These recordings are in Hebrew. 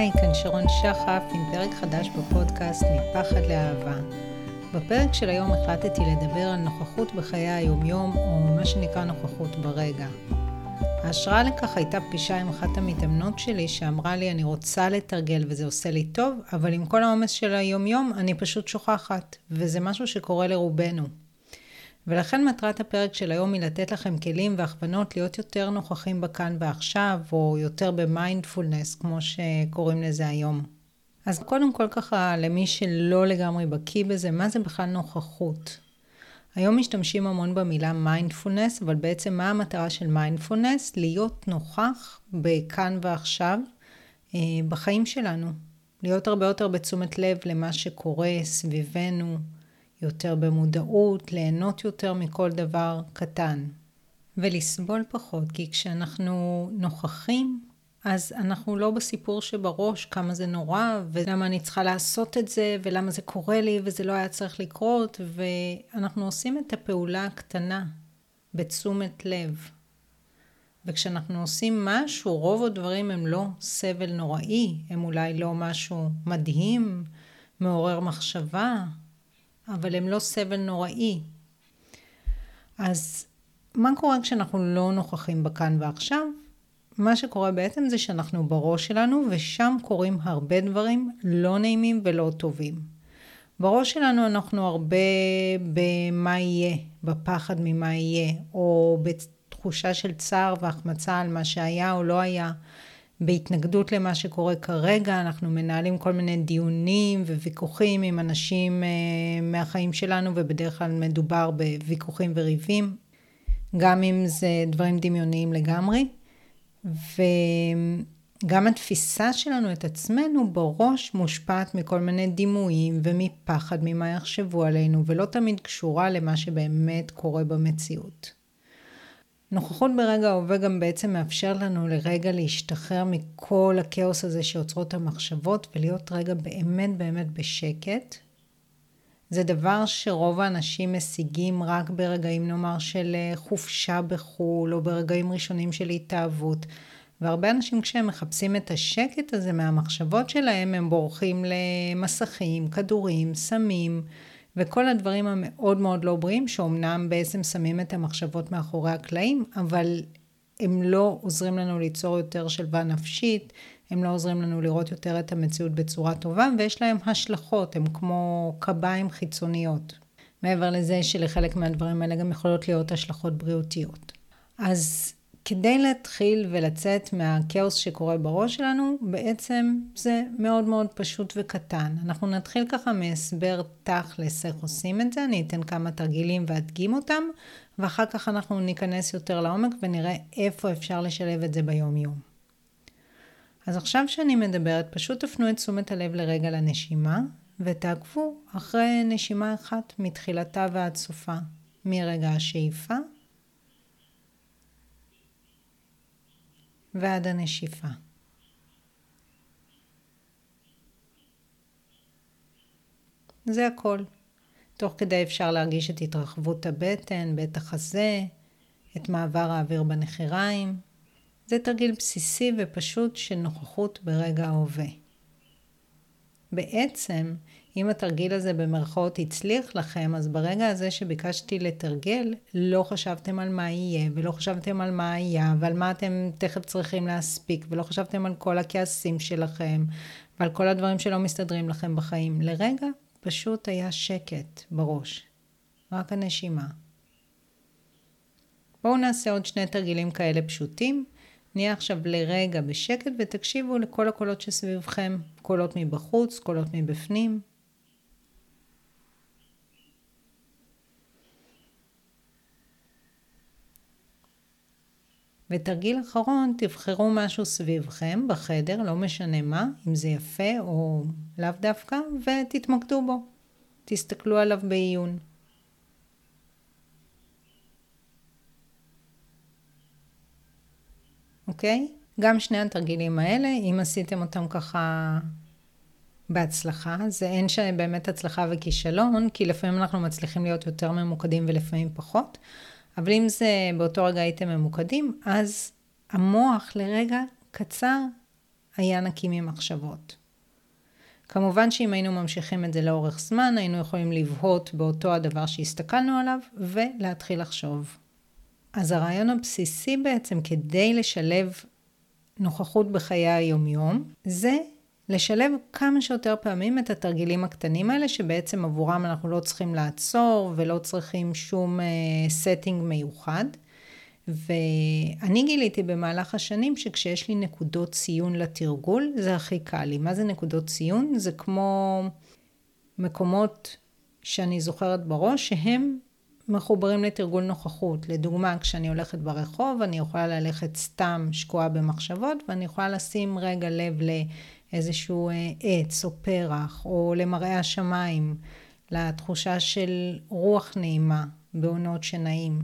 היי, כאן שרון שחף עם פרק חדש בפודקאסט מפחד לאהבה. בפרק של היום החלטתי לדבר על נוכחות בחיי היומיום, או מה שנקרא נוכחות ברגע. ההשראה לכך הייתה פגישה עם אחת המתאמנות שלי שאמרה לי אני רוצה לתרגל וזה עושה לי טוב, אבל עם כל העומס של היומיום אני פשוט שוכחת, וזה משהו שקורה לרובנו. ולכן מטרת הפרק של היום היא לתת לכם כלים והכוונות להיות יותר נוכחים בכאן ועכשיו, או יותר במיינדפולנס, כמו שקוראים לזה היום. אז קודם כל ככה, למי שלא לגמרי בקיא בזה, מה זה בכלל נוכחות? היום משתמשים המון במילה מיינדפולנס, אבל בעצם מה המטרה של מיינדפולנס? להיות נוכח בכאן ועכשיו אה, בחיים שלנו. להיות הרבה יותר בתשומת לב למה שקורה סביבנו, יותר במודעות, ליהנות יותר מכל דבר קטן. ולסבול פחות, כי כשאנחנו נוכחים, אז אנחנו לא בסיפור שבראש כמה זה נורא, ולמה אני צריכה לעשות את זה, ולמה זה קורה לי, וזה לא היה צריך לקרות, ואנחנו עושים את הפעולה הקטנה בתשומת לב. וכשאנחנו עושים משהו, רוב הדברים הם לא סבל נוראי, הם אולי לא משהו מדהים, מעורר מחשבה, אבל הם לא סבל נוראי. אז מה קורה כשאנחנו לא נוכחים בכאן ועכשיו? מה שקורה בעצם זה שאנחנו בראש שלנו ושם קורים הרבה דברים לא נעימים ולא טובים. בראש שלנו אנחנו הרבה במה יהיה, בפחד ממה יהיה, או בתחושה של צער והחמצה על מה שהיה או לא היה. בהתנגדות למה שקורה כרגע, אנחנו מנהלים כל מיני דיונים וויכוחים עם אנשים אה, מהחיים שלנו, ובדרך כלל מדובר בוויכוחים וריבים, גם אם זה דברים דמיוניים לגמרי. וגם התפיסה שלנו את עצמנו בראש מושפעת מכל מיני דימויים ומפחד ממה יחשבו עלינו, ולא תמיד קשורה למה שבאמת קורה במציאות. נוכחות ברגע ההווה גם בעצם מאפשר לנו לרגע להשתחרר מכל הכאוס הזה שעוצרות המחשבות ולהיות רגע באמת באמת בשקט. זה דבר שרוב האנשים משיגים רק ברגעים נאמר של אה, חופשה בחו"ל או ברגעים ראשונים של התאהבות. והרבה אנשים כשהם מחפשים את השקט הזה מהמחשבות שלהם הם בורחים למסכים, כדורים, סמים. וכל הדברים המאוד מאוד לא בריאים, שאומנם בעצם שמים את המחשבות מאחורי הקלעים, אבל הם לא עוזרים לנו ליצור יותר שלווה נפשית, הם לא עוזרים לנו לראות יותר את המציאות בצורה טובה, ויש להם השלכות, הם כמו קביים חיצוניות. מעבר לזה שלחלק מהדברים האלה גם יכולות להיות השלכות בריאותיות. אז כדי להתחיל ולצאת מהכאוס שקורה בראש שלנו, בעצם זה מאוד מאוד פשוט וקטן. אנחנו נתחיל ככה מהסבר תכלס איך עושים את זה, אני אתן כמה תרגילים ואדגים אותם, ואחר כך אנחנו ניכנס יותר לעומק ונראה איפה אפשר לשלב את זה ביום יום. אז עכשיו שאני מדברת, פשוט תפנו את תשומת הלב לרגע לנשימה, ותעקבו אחרי נשימה אחת מתחילתה ועד סופה, מרגע השאיפה ועד הנשיפה. זה הכל. תוך כדי אפשר להרגיש את התרחבות הבטן, בית החזה, את מעבר האוויר בנחיריים. זה תרגיל בסיסי ופשוט של נוכחות ברגע ההווה. בעצם, אם התרגיל הזה במרכאות הצליח לכם, אז ברגע הזה שביקשתי לתרגל, לא חשבתם על מה יהיה, ולא חשבתם על מה היה, ועל מה אתם תכף צריכים להספיק, ולא חשבתם על כל הכעסים שלכם, ועל כל הדברים שלא מסתדרים לכם בחיים. לרגע פשוט היה שקט בראש, רק הנשימה. בואו נעשה עוד שני תרגילים כאלה פשוטים. נהיה עכשיו לרגע בשקט ותקשיבו לכל הקולות שסביבכם, קולות מבחוץ, קולות מבפנים. ותרגיל אחרון, תבחרו משהו סביבכם בחדר, לא משנה מה, אם זה יפה או לאו דווקא, ותתמקדו בו. תסתכלו עליו בעיון. אוקיי? גם שני התרגילים האלה, אם עשיתם אותם ככה בהצלחה, זה אין שבאמת הצלחה וכישלון, כי לפעמים אנחנו מצליחים להיות יותר ממוקדים ולפעמים פחות, אבל אם זה באותו רגע הייתם ממוקדים, אז המוח לרגע קצר היה נקי ממחשבות. כמובן שאם היינו ממשיכים את זה לאורך זמן, היינו יכולים לבהות באותו הדבר שהסתכלנו עליו ולהתחיל לחשוב. אז הרעיון הבסיסי בעצם כדי לשלב נוכחות בחיי היומיום, זה לשלב כמה שיותר פעמים את התרגילים הקטנים האלה, שבעצם עבורם אנחנו לא צריכים לעצור ולא צריכים שום uh, setting מיוחד. ואני גיליתי במהלך השנים שכשיש לי נקודות ציון לתרגול, זה הכי קל לי. מה זה נקודות ציון? זה כמו מקומות שאני זוכרת בראש, שהם מחוברים לתרגול נוכחות. לדוגמה, כשאני הולכת ברחוב, אני יכולה ללכת סתם שקועה במחשבות, ואני יכולה לשים רגע לב לאיזשהו אה, עץ או פרח, או למראה השמיים, לתחושה של רוח נעימה בעונות שנעים.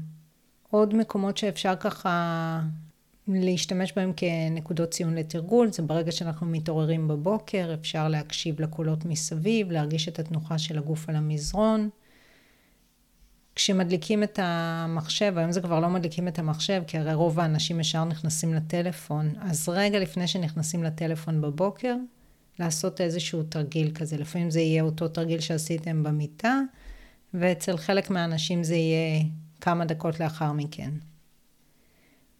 עוד מקומות שאפשר ככה להשתמש בהם כנקודות ציון לתרגול, זה ברגע שאנחנו מתעוררים בבוקר, אפשר להקשיב לקולות מסביב, להרגיש את התנוחה של הגוף על המזרון. כשמדליקים את המחשב, היום זה כבר לא מדליקים את המחשב, כי הרי רוב האנשים ישר נכנסים לטלפון, אז רגע לפני שנכנסים לטלפון בבוקר, לעשות איזשהו תרגיל כזה. לפעמים זה יהיה אותו תרגיל שעשיתם במיטה, ואצל חלק מהאנשים זה יהיה כמה דקות לאחר מכן.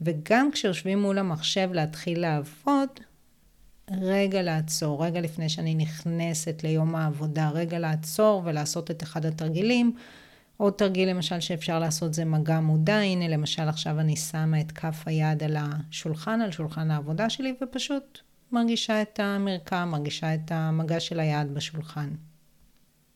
וגם כשיושבים מול המחשב להתחיל לעבוד, רגע לעצור, רגע לפני שאני נכנסת ליום העבודה, רגע לעצור ולעשות את אחד התרגילים. עוד תרגיל למשל שאפשר לעשות זה מגע מודע, הנה למשל עכשיו אני שמה את כף היד על השולחן, על שולחן העבודה שלי, ופשוט מרגישה את המרקם, מרגישה את המגע של היד בשולחן.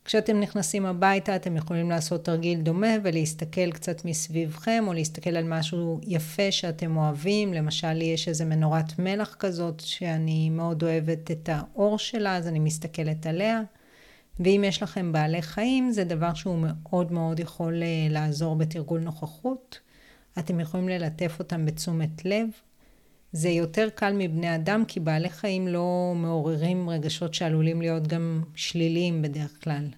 כשאתם נכנסים הביתה אתם יכולים לעשות תרגיל דומה ולהסתכל קצת מסביבכם או להסתכל על משהו יפה שאתם אוהבים. למשל לי יש איזה מנורת מלח כזאת שאני מאוד אוהבת את האור שלה אז אני מסתכלת עליה. ואם יש לכם בעלי חיים זה דבר שהוא מאוד מאוד יכול אה, לעזור בתרגול נוכחות. אתם יכולים ללטף אותם בתשומת לב. זה יותר קל מבני אדם כי בעלי חיים לא מעוררים רגשות שעלולים להיות גם שליליים בדרך כלל.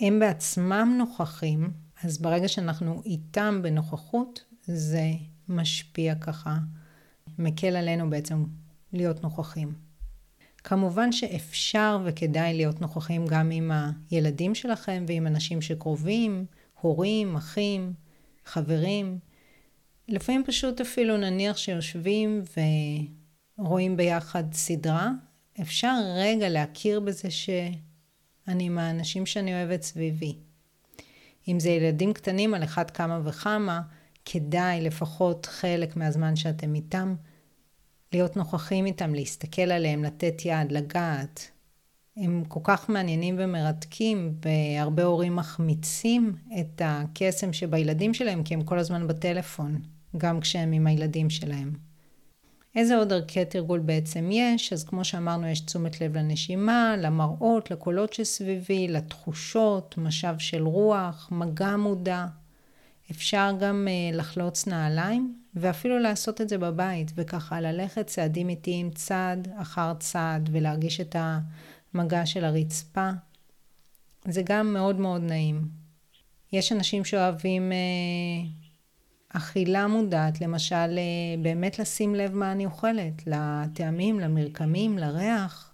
הם בעצמם נוכחים, אז ברגע שאנחנו איתם בנוכחות, זה משפיע ככה, מקל עלינו בעצם להיות נוכחים. כמובן שאפשר וכדאי להיות נוכחים גם עם הילדים שלכם ועם אנשים שקרובים, הורים, אחים, חברים. לפעמים פשוט אפילו נניח שיושבים ורואים ביחד סדרה, אפשר רגע להכיר בזה שאני עם האנשים שאני אוהבת סביבי. אם זה ילדים קטנים על אחד כמה וכמה, כדאי לפחות חלק מהזמן שאתם איתם, להיות נוכחים איתם, להסתכל עליהם, לתת יד, לגעת. הם כל כך מעניינים ומרתקים, והרבה הורים מחמיצים את הקסם שבילדים שלהם, כי הם כל הזמן בטלפון, גם כשהם עם הילדים שלהם. איזה עוד ערכי תרגול בעצם יש? אז כמו שאמרנו, יש תשומת לב לנשימה, למראות, לקולות שסביבי, לתחושות, משב של רוח, מגע מודע. אפשר גם uh, לחלוץ נעליים, ואפילו לעשות את זה בבית, וככה ללכת צעדים איטיים צעד אחר צעד, ולהרגיש את המגע של הרצפה. זה גם מאוד מאוד נעים. יש אנשים שאוהבים uh, אכילה מודעת, למשל, אה, באמת לשים לב מה אני אוכלת, לטעמים, למרקמים, לריח,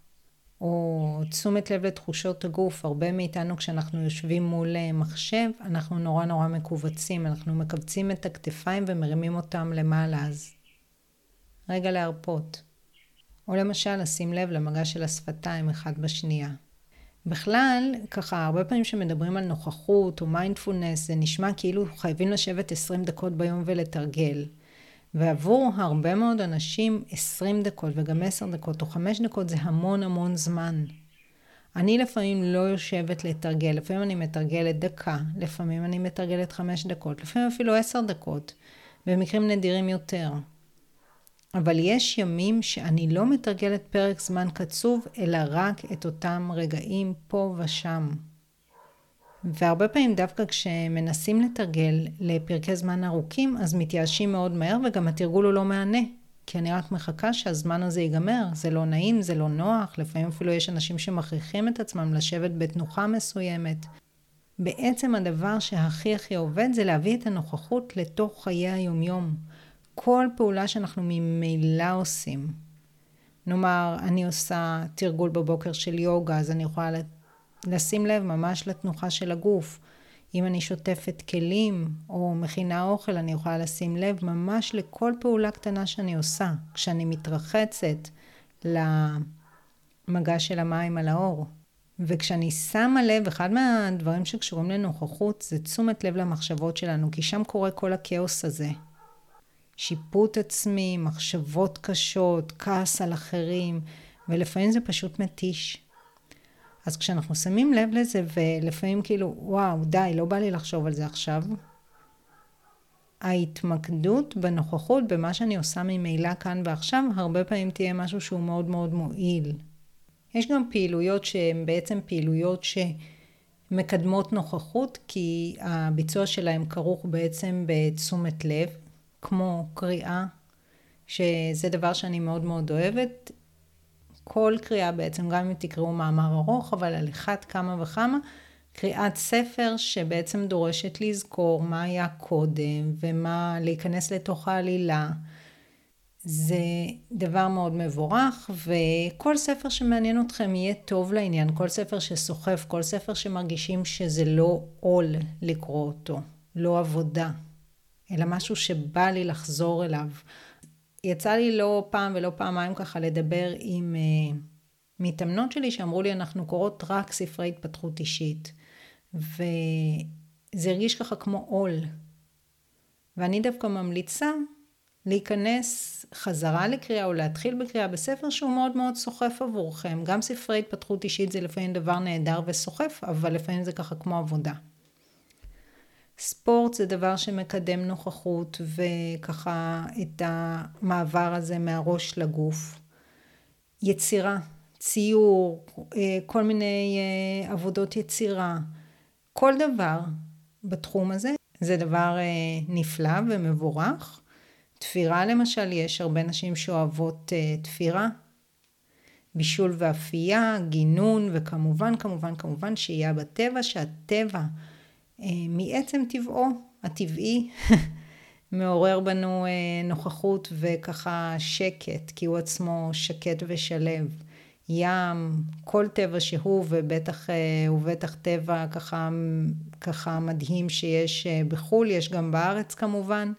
או תשומת לב לתחושות הגוף. הרבה מאיתנו כשאנחנו יושבים מול אה, מחשב, אנחנו נורא נורא מכווצים, אנחנו מכווצים את הכתפיים ומרימים אותם למעלה, אז רגע להרפות. או למשל, לשים לב למגע של השפתיים אחד בשנייה. בכלל, ככה, הרבה פעמים שמדברים על נוכחות או מיינדפולנס, זה נשמע כאילו חייבים לשבת 20 דקות ביום ולתרגל. ועבור הרבה מאוד אנשים 20 דקות וגם 10 דקות או 5 דקות זה המון המון זמן. אני לפעמים לא יושבת לתרגל, לפעמים אני מתרגלת דקה, לפעמים אני מתרגלת 5 דקות, לפעמים אפילו 10 דקות, במקרים נדירים יותר. אבל יש ימים שאני לא מתרגלת פרק זמן קצוב, אלא רק את אותם רגעים פה ושם. והרבה פעמים דווקא כשמנסים לתרגל לפרקי זמן ארוכים, אז מתייאשים מאוד מהר וגם התרגול הוא לא מהנה. כי אני רק מחכה שהזמן הזה ייגמר, זה לא נעים, זה לא נוח, לפעמים אפילו יש אנשים שמכריחים את עצמם לשבת בתנוחה מסוימת. בעצם הדבר שהכי הכי עובד זה להביא את הנוכחות לתוך חיי היומיום. כל פעולה שאנחנו ממילא עושים. נאמר, אני עושה תרגול בבוקר של יוגה, אז אני יכולה לשים לב ממש לתנוחה של הגוף. אם אני שוטפת כלים או מכינה אוכל, אני יכולה לשים לב ממש לכל פעולה קטנה שאני עושה. כשאני מתרחצת למגע של המים על האור. וכשאני שמה לב, אחד מהדברים שקשורים לנוכחות זה תשומת לב למחשבות שלנו, כי שם קורה כל הכאוס הזה. שיפוט עצמי, מחשבות קשות, כעס על אחרים, ולפעמים זה פשוט מתיש. אז כשאנחנו שמים לב לזה, ולפעמים כאילו, וואו, די, לא בא לי לחשוב על זה עכשיו, ההתמקדות בנוכחות, במה שאני עושה ממילא כאן ועכשיו, הרבה פעמים תהיה משהו שהוא מאוד מאוד מועיל. יש גם פעילויות שהן בעצם פעילויות שמקדמות נוכחות, כי הביצוע שלהן כרוך בעצם בתשומת לב, כמו קריאה, שזה דבר שאני מאוד מאוד אוהבת. כל קריאה בעצם, גם אם תקראו מאמר ארוך, אבל על אחת כמה וכמה, קריאת ספר שבעצם דורשת לזכור מה היה קודם ומה להיכנס לתוך העלילה. זה דבר מאוד מבורך, וכל ספר שמעניין אתכם יהיה טוב לעניין, כל ספר שסוחף, כל ספר שמרגישים שזה לא עול לקרוא אותו, לא עבודה, אלא משהו שבא לי לחזור אליו. יצא לי לא פעם ולא פעמיים ככה לדבר עם uh, מתאמנות שלי שאמרו לי אנחנו קוראות רק ספרי התפתחות אישית. וזה הרגיש ככה כמו עול. ואני דווקא ממליצה להיכנס חזרה לקריאה או להתחיל בקריאה בספר שהוא מאוד מאוד סוחף עבורכם. גם ספרי התפתחות אישית זה לפעמים דבר נהדר וסוחף, אבל לפעמים זה ככה כמו עבודה. ספורט זה דבר שמקדם נוכחות וככה את המעבר הזה מהראש לגוף. יצירה, ציור, אה, כל מיני אה, עבודות יצירה. כל דבר בתחום הזה זה דבר אה, נפלא ומבורך. תפירה למשל, יש הרבה נשים שאוהבות תפירה. בישול ואפייה, גינון, וכמובן, כמובן, כמובן שהייה בטבע, שהטבע מעצם טבעו הטבעי מעורר בנו אה, נוכחות וככה שקט, כי הוא עצמו שקט ושלב. ים, כל טבע שהוא, ובטח, אה, ובטח טבע ככה, ככה מדהים שיש אה, בחו"ל, יש גם בארץ כמובן.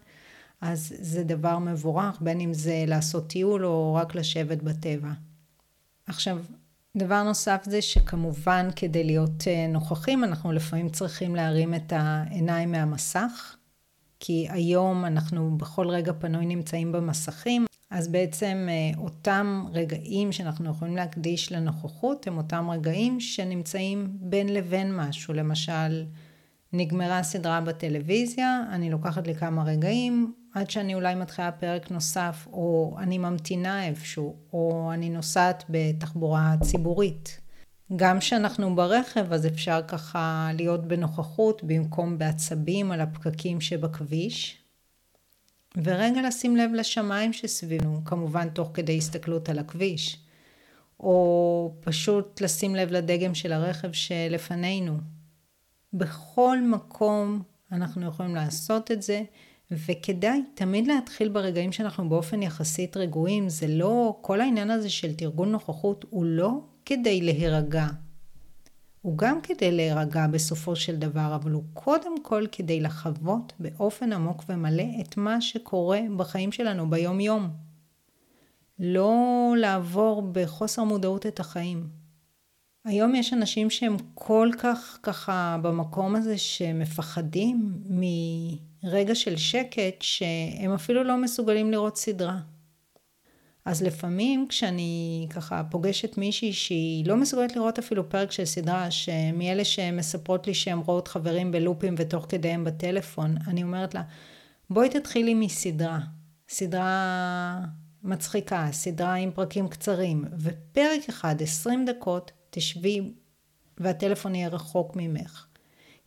אז זה דבר מבורך, בין אם זה לעשות טיול או רק לשבת בטבע. עכשיו, דבר נוסף זה שכמובן כדי להיות אה, נוכחים אנחנו לפעמים צריכים להרים את העיניים מהמסך כי היום אנחנו בכל רגע פנוי נמצאים במסכים אז בעצם אה, אותם רגעים שאנחנו יכולים להקדיש לנוכחות הם אותם רגעים שנמצאים בין לבין משהו למשל נגמרה סדרה בטלוויזיה אני לוקחת לי כמה רגעים עד שאני אולי מתחילה פרק נוסף, או אני ממתינה איפשהו, או אני נוסעת בתחבורה ציבורית. גם כשאנחנו ברכב, אז אפשר ככה להיות בנוכחות במקום בעצבים על הפקקים שבכביש. ורגע לשים לב לשמיים שסביבנו, כמובן תוך כדי הסתכלות על הכביש. או פשוט לשים לב לדגם של הרכב שלפנינו. בכל מקום אנחנו יכולים לעשות את זה, וכדאי תמיד להתחיל ברגעים שאנחנו באופן יחסית רגועים, זה לא, כל העניין הזה של תרגול נוכחות הוא לא כדי להירגע. הוא גם כדי להירגע בסופו של דבר, אבל הוא קודם כל כדי לחוות באופן עמוק ומלא את מה שקורה בחיים שלנו ביום יום. לא לעבור בחוסר מודעות את החיים. היום יש אנשים שהם כל כך ככה במקום הזה שמפחדים מ... רגע של שקט שהם אפילו לא מסוגלים לראות סדרה. אז לפעמים כשאני ככה פוגשת מישהי שהיא לא מסוגלת לראות אפילו פרק של סדרה, שמאלה שמספרות לי שהן רואות חברים בלופים ותוך כדי הם בטלפון, אני אומרת לה, בואי תתחילי מסדרה. סדרה מצחיקה, סדרה עם פרקים קצרים, ופרק אחד, 20 דקות, תשבי והטלפון יהיה רחוק ממך.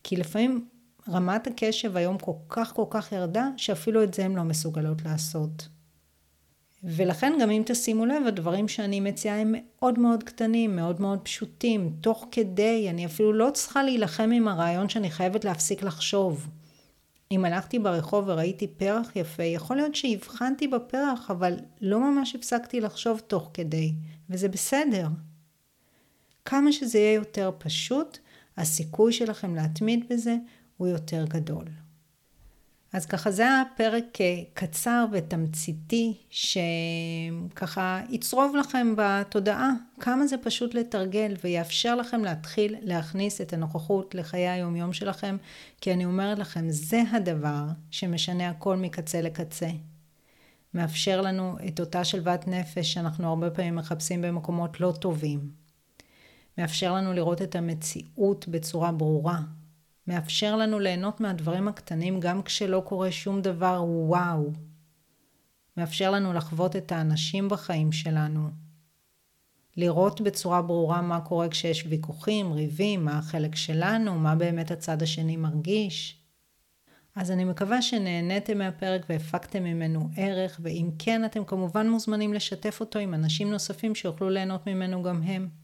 כי לפעמים רמת הקשב היום כל כך כל כך ירדה, שאפילו את זה הן לא מסוגלות לעשות. ולכן גם אם תשימו לב, הדברים שאני מציעה הם מאוד מאוד קטנים, מאוד מאוד פשוטים, תוך כדי, אני אפילו לא צריכה להילחם עם הרעיון שאני חייבת להפסיק לחשוב. אם הלכתי ברחוב וראיתי פרח יפה, יכול להיות שהבחנתי בפרח, אבל לא ממש הפסקתי לחשוב תוך כדי, וזה בסדר. כמה שזה יהיה יותר פשוט, הסיכוי שלכם להתמיד בזה הוא יותר גדול. אז ככה זה היה פרק אה, קצר ותמציתי, שככה יצרוב לכם בתודעה כמה זה פשוט לתרגל ויאפשר לכם להתחיל להכניס את הנוכחות לחיי היומיום שלכם, כי אני אומרת לכם, זה הדבר שמשנה הכל מקצה לקצה. מאפשר לנו את אותה שלוות נפש שאנחנו הרבה פעמים מחפשים במקומות לא טובים. מאפשר לנו לראות את המציאות בצורה ברורה, מאפשר לנו ליהנות מהדברים הקטנים גם כשלא קורה שום דבר וואו. מאפשר לנו לחוות את האנשים בחיים שלנו. לראות בצורה ברורה מה קורה כשיש ויכוחים, ריבים, מה החלק שלנו, מה באמת הצד השני מרגיש. אז אני מקווה שנהניתם מהפרק והפקתם ממנו ערך, ואם כן, אתם כמובן מוזמנים לשתף אותו עם אנשים נוספים שיוכלו ליהנות ממנו גם הם.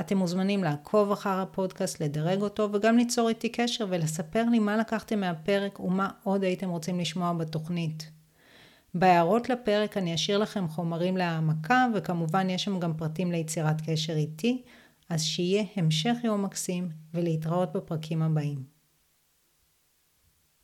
אתם מוזמנים לעקוב אחר הפודקאסט, לדרג אותו וגם ליצור איתי קשר ולספר לי מה לקחתם מהפרק ומה עוד הייתם רוצים לשמוע בתוכנית. בהערות לפרק אני אשאיר לכם חומרים להעמקה וכמובן יש שם גם פרטים ליצירת קשר איתי, אז שיהיה המשך יום מקסים ולהתראות בפרקים הבאים.